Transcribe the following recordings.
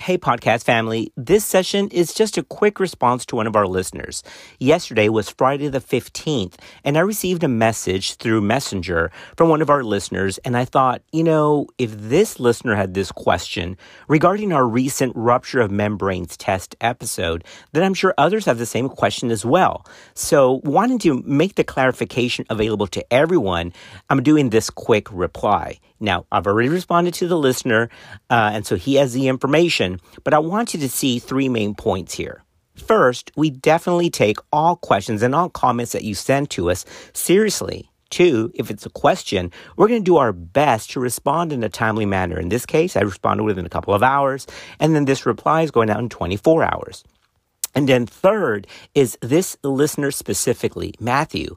Hey, podcast family. This session is just a quick response to one of our listeners. Yesterday was Friday the 15th, and I received a message through Messenger from one of our listeners. And I thought, you know, if this listener had this question regarding our recent rupture of membranes test episode, then I'm sure others have the same question as well. So, wanting to make the clarification available to everyone, I'm doing this quick reply. Now, I've already responded to the listener, uh, and so he has the information, but I want you to see three main points here. First, we definitely take all questions and all comments that you send to us seriously. Two, if it's a question, we're going to do our best to respond in a timely manner. In this case, I responded within a couple of hours, and then this reply is going out in 24 hours. And then third is this listener specifically, Matthew.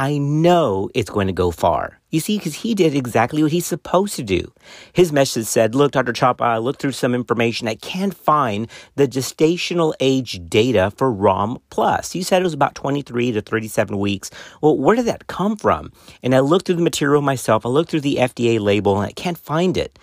I know it's going to go far. You see, because he did exactly what he's supposed to do. His message said, Look, Dr. Chapa, I looked through some information. I can't find the gestational age data for ROM Plus. You said it was about 23 to 37 weeks. Well, where did that come from? And I looked through the material myself. I looked through the FDA label and I can't find it.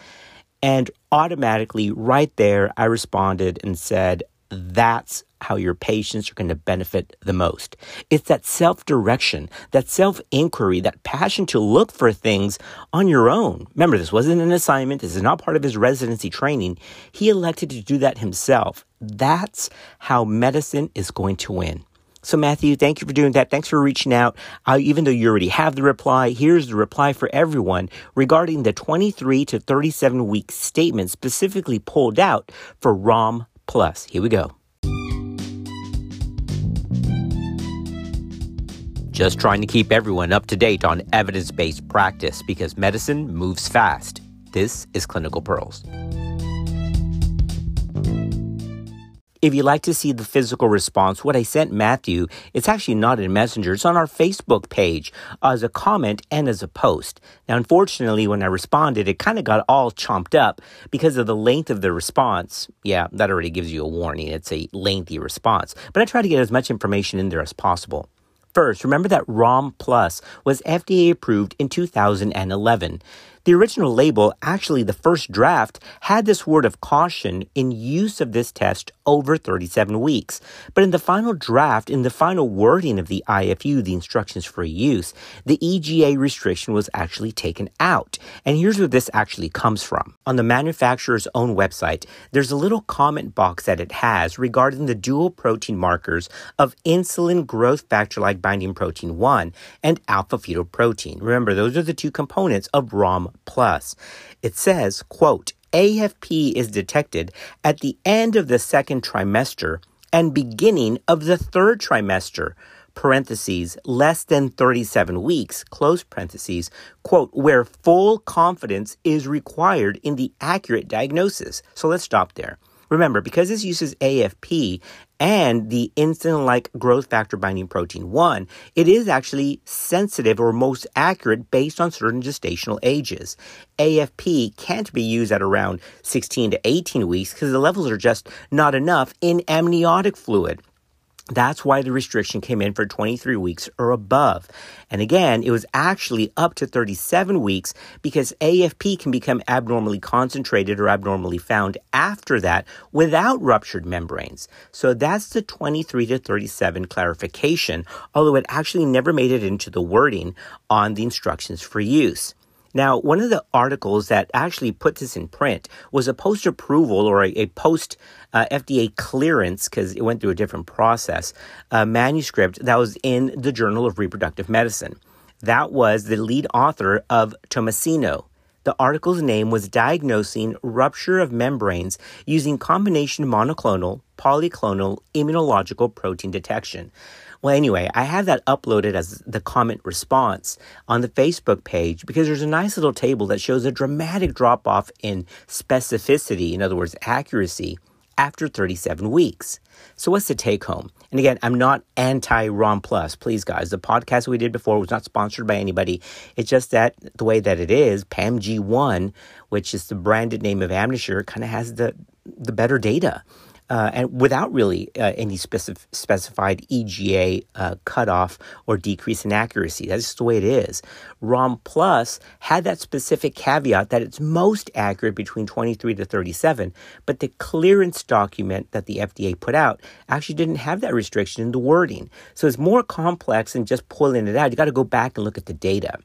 And automatically, right there, I responded and said, That's how your patients are going to benefit the most. It's that self direction, that self inquiry, that passion to look for things on your own. Remember, this wasn't an assignment, this is not part of his residency training. He elected to do that himself. That's how medicine is going to win. So, Matthew, thank you for doing that. Thanks for reaching out. Uh, even though you already have the reply, here's the reply for everyone regarding the 23 to 37 week statement specifically pulled out for ROM Plus. Here we go. Just trying to keep everyone up to date on evidence based practice because medicine moves fast. This is Clinical Pearls. If you'd like to see the physical response, what I sent Matthew, it's actually not in Messenger. It's on our Facebook page uh, as a comment and as a post. Now, unfortunately, when I responded, it kind of got all chomped up because of the length of the response. Yeah, that already gives you a warning. It's a lengthy response. But I try to get as much information in there as possible. First, remember that ROM Plus was FDA approved in 2011. The original label, actually the first draft, had this word of caution in use of this test over 37 weeks. But in the final draft, in the final wording of the IFU, the instructions for use, the EGA restriction was actually taken out. And here's where this actually comes from. On the manufacturer's own website, there's a little comment box that it has regarding the dual protein markers of insulin growth factor like binding protein 1 and alpha fetoprotein. Remember, those are the two components of ROM plus. It says, quote, AFP is detected at the end of the second trimester and beginning of the third trimester, parentheses, less than 37 weeks, close parentheses, quote, where full confidence is required in the accurate diagnosis. So let's stop there. Remember, because this uses AFP and the insulin like growth factor binding protein 1, it is actually sensitive or most accurate based on certain gestational ages. AFP can't be used at around 16 to 18 weeks because the levels are just not enough in amniotic fluid. That's why the restriction came in for 23 weeks or above. And again, it was actually up to 37 weeks because AFP can become abnormally concentrated or abnormally found after that without ruptured membranes. So that's the 23 to 37 clarification, although it actually never made it into the wording on the instructions for use. Now, one of the articles that actually put this in print was a post approval or a, a post uh, FDA clearance, because it went through a different process, a manuscript that was in the Journal of Reproductive Medicine. That was the lead author of Thomasino. The article's name was Diagnosing Rupture of Membranes Using Combination Monoclonal, Polyclonal Immunological Protein Detection. Well, anyway, I have that uploaded as the comment response on the Facebook page because there's a nice little table that shows a dramatic drop off in specificity, in other words, accuracy, after 37 weeks. So, what's the take home? And again, I'm not anti ROM Plus. Please, guys, the podcast we did before was not sponsored by anybody. It's just that the way that it is, PAMG1, which is the branded name of Amnisure, kind of has the, the better data. Uh, and without really uh, any specif- specified EGA uh, cutoff or decrease in accuracy. That's just the way it is. ROM Plus had that specific caveat that it's most accurate between 23 to 37, but the clearance document that the FDA put out actually didn't have that restriction in the wording. So it's more complex than just pulling it out. You got to go back and look at the data.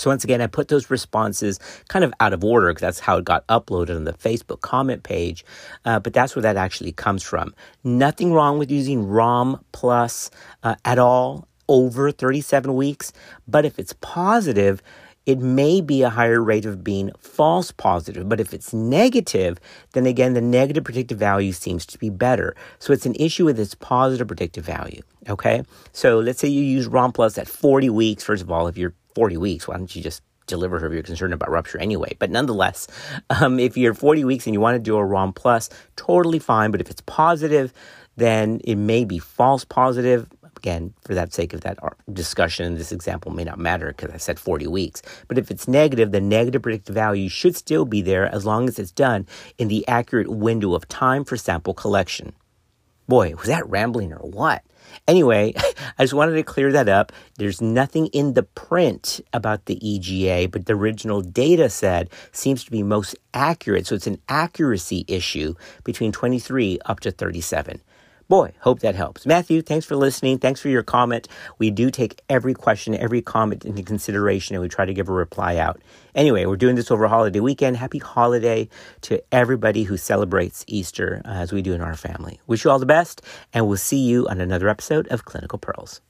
So once again, I put those responses kind of out of order because that's how it got uploaded on the Facebook comment page. Uh, but that's where that actually comes from. Nothing wrong with using ROM plus uh, at all over 37 weeks. But if it's positive, it may be a higher rate of being false positive. But if it's negative, then again, the negative predictive value seems to be better. So it's an issue with its positive predictive value. Okay. So let's say you use ROM plus at 40 weeks. First of all, if you're 40 weeks, why don't you just deliver her if you're concerned about rupture anyway. But nonetheless, um, if you're 40 weeks and you want to do a ROM plus, totally fine. But if it's positive, then it may be false positive. Again, for that sake of that discussion, this example may not matter because I said 40 weeks. But if it's negative, the negative predictive value should still be there as long as it's done in the accurate window of time for sample collection. Boy, was that rambling or what? Anyway, I just wanted to clear that up. There's nothing in the print about the EGA, but the original data set seems to be most accurate. So it's an accuracy issue between 23 up to 37. Boy, hope that helps. Matthew, thanks for listening. Thanks for your comment. We do take every question, every comment into consideration, and we try to give a reply out. Anyway, we're doing this over holiday weekend. Happy holiday to everybody who celebrates Easter uh, as we do in our family. Wish you all the best, and we'll see you on another episode of Clinical Pearls.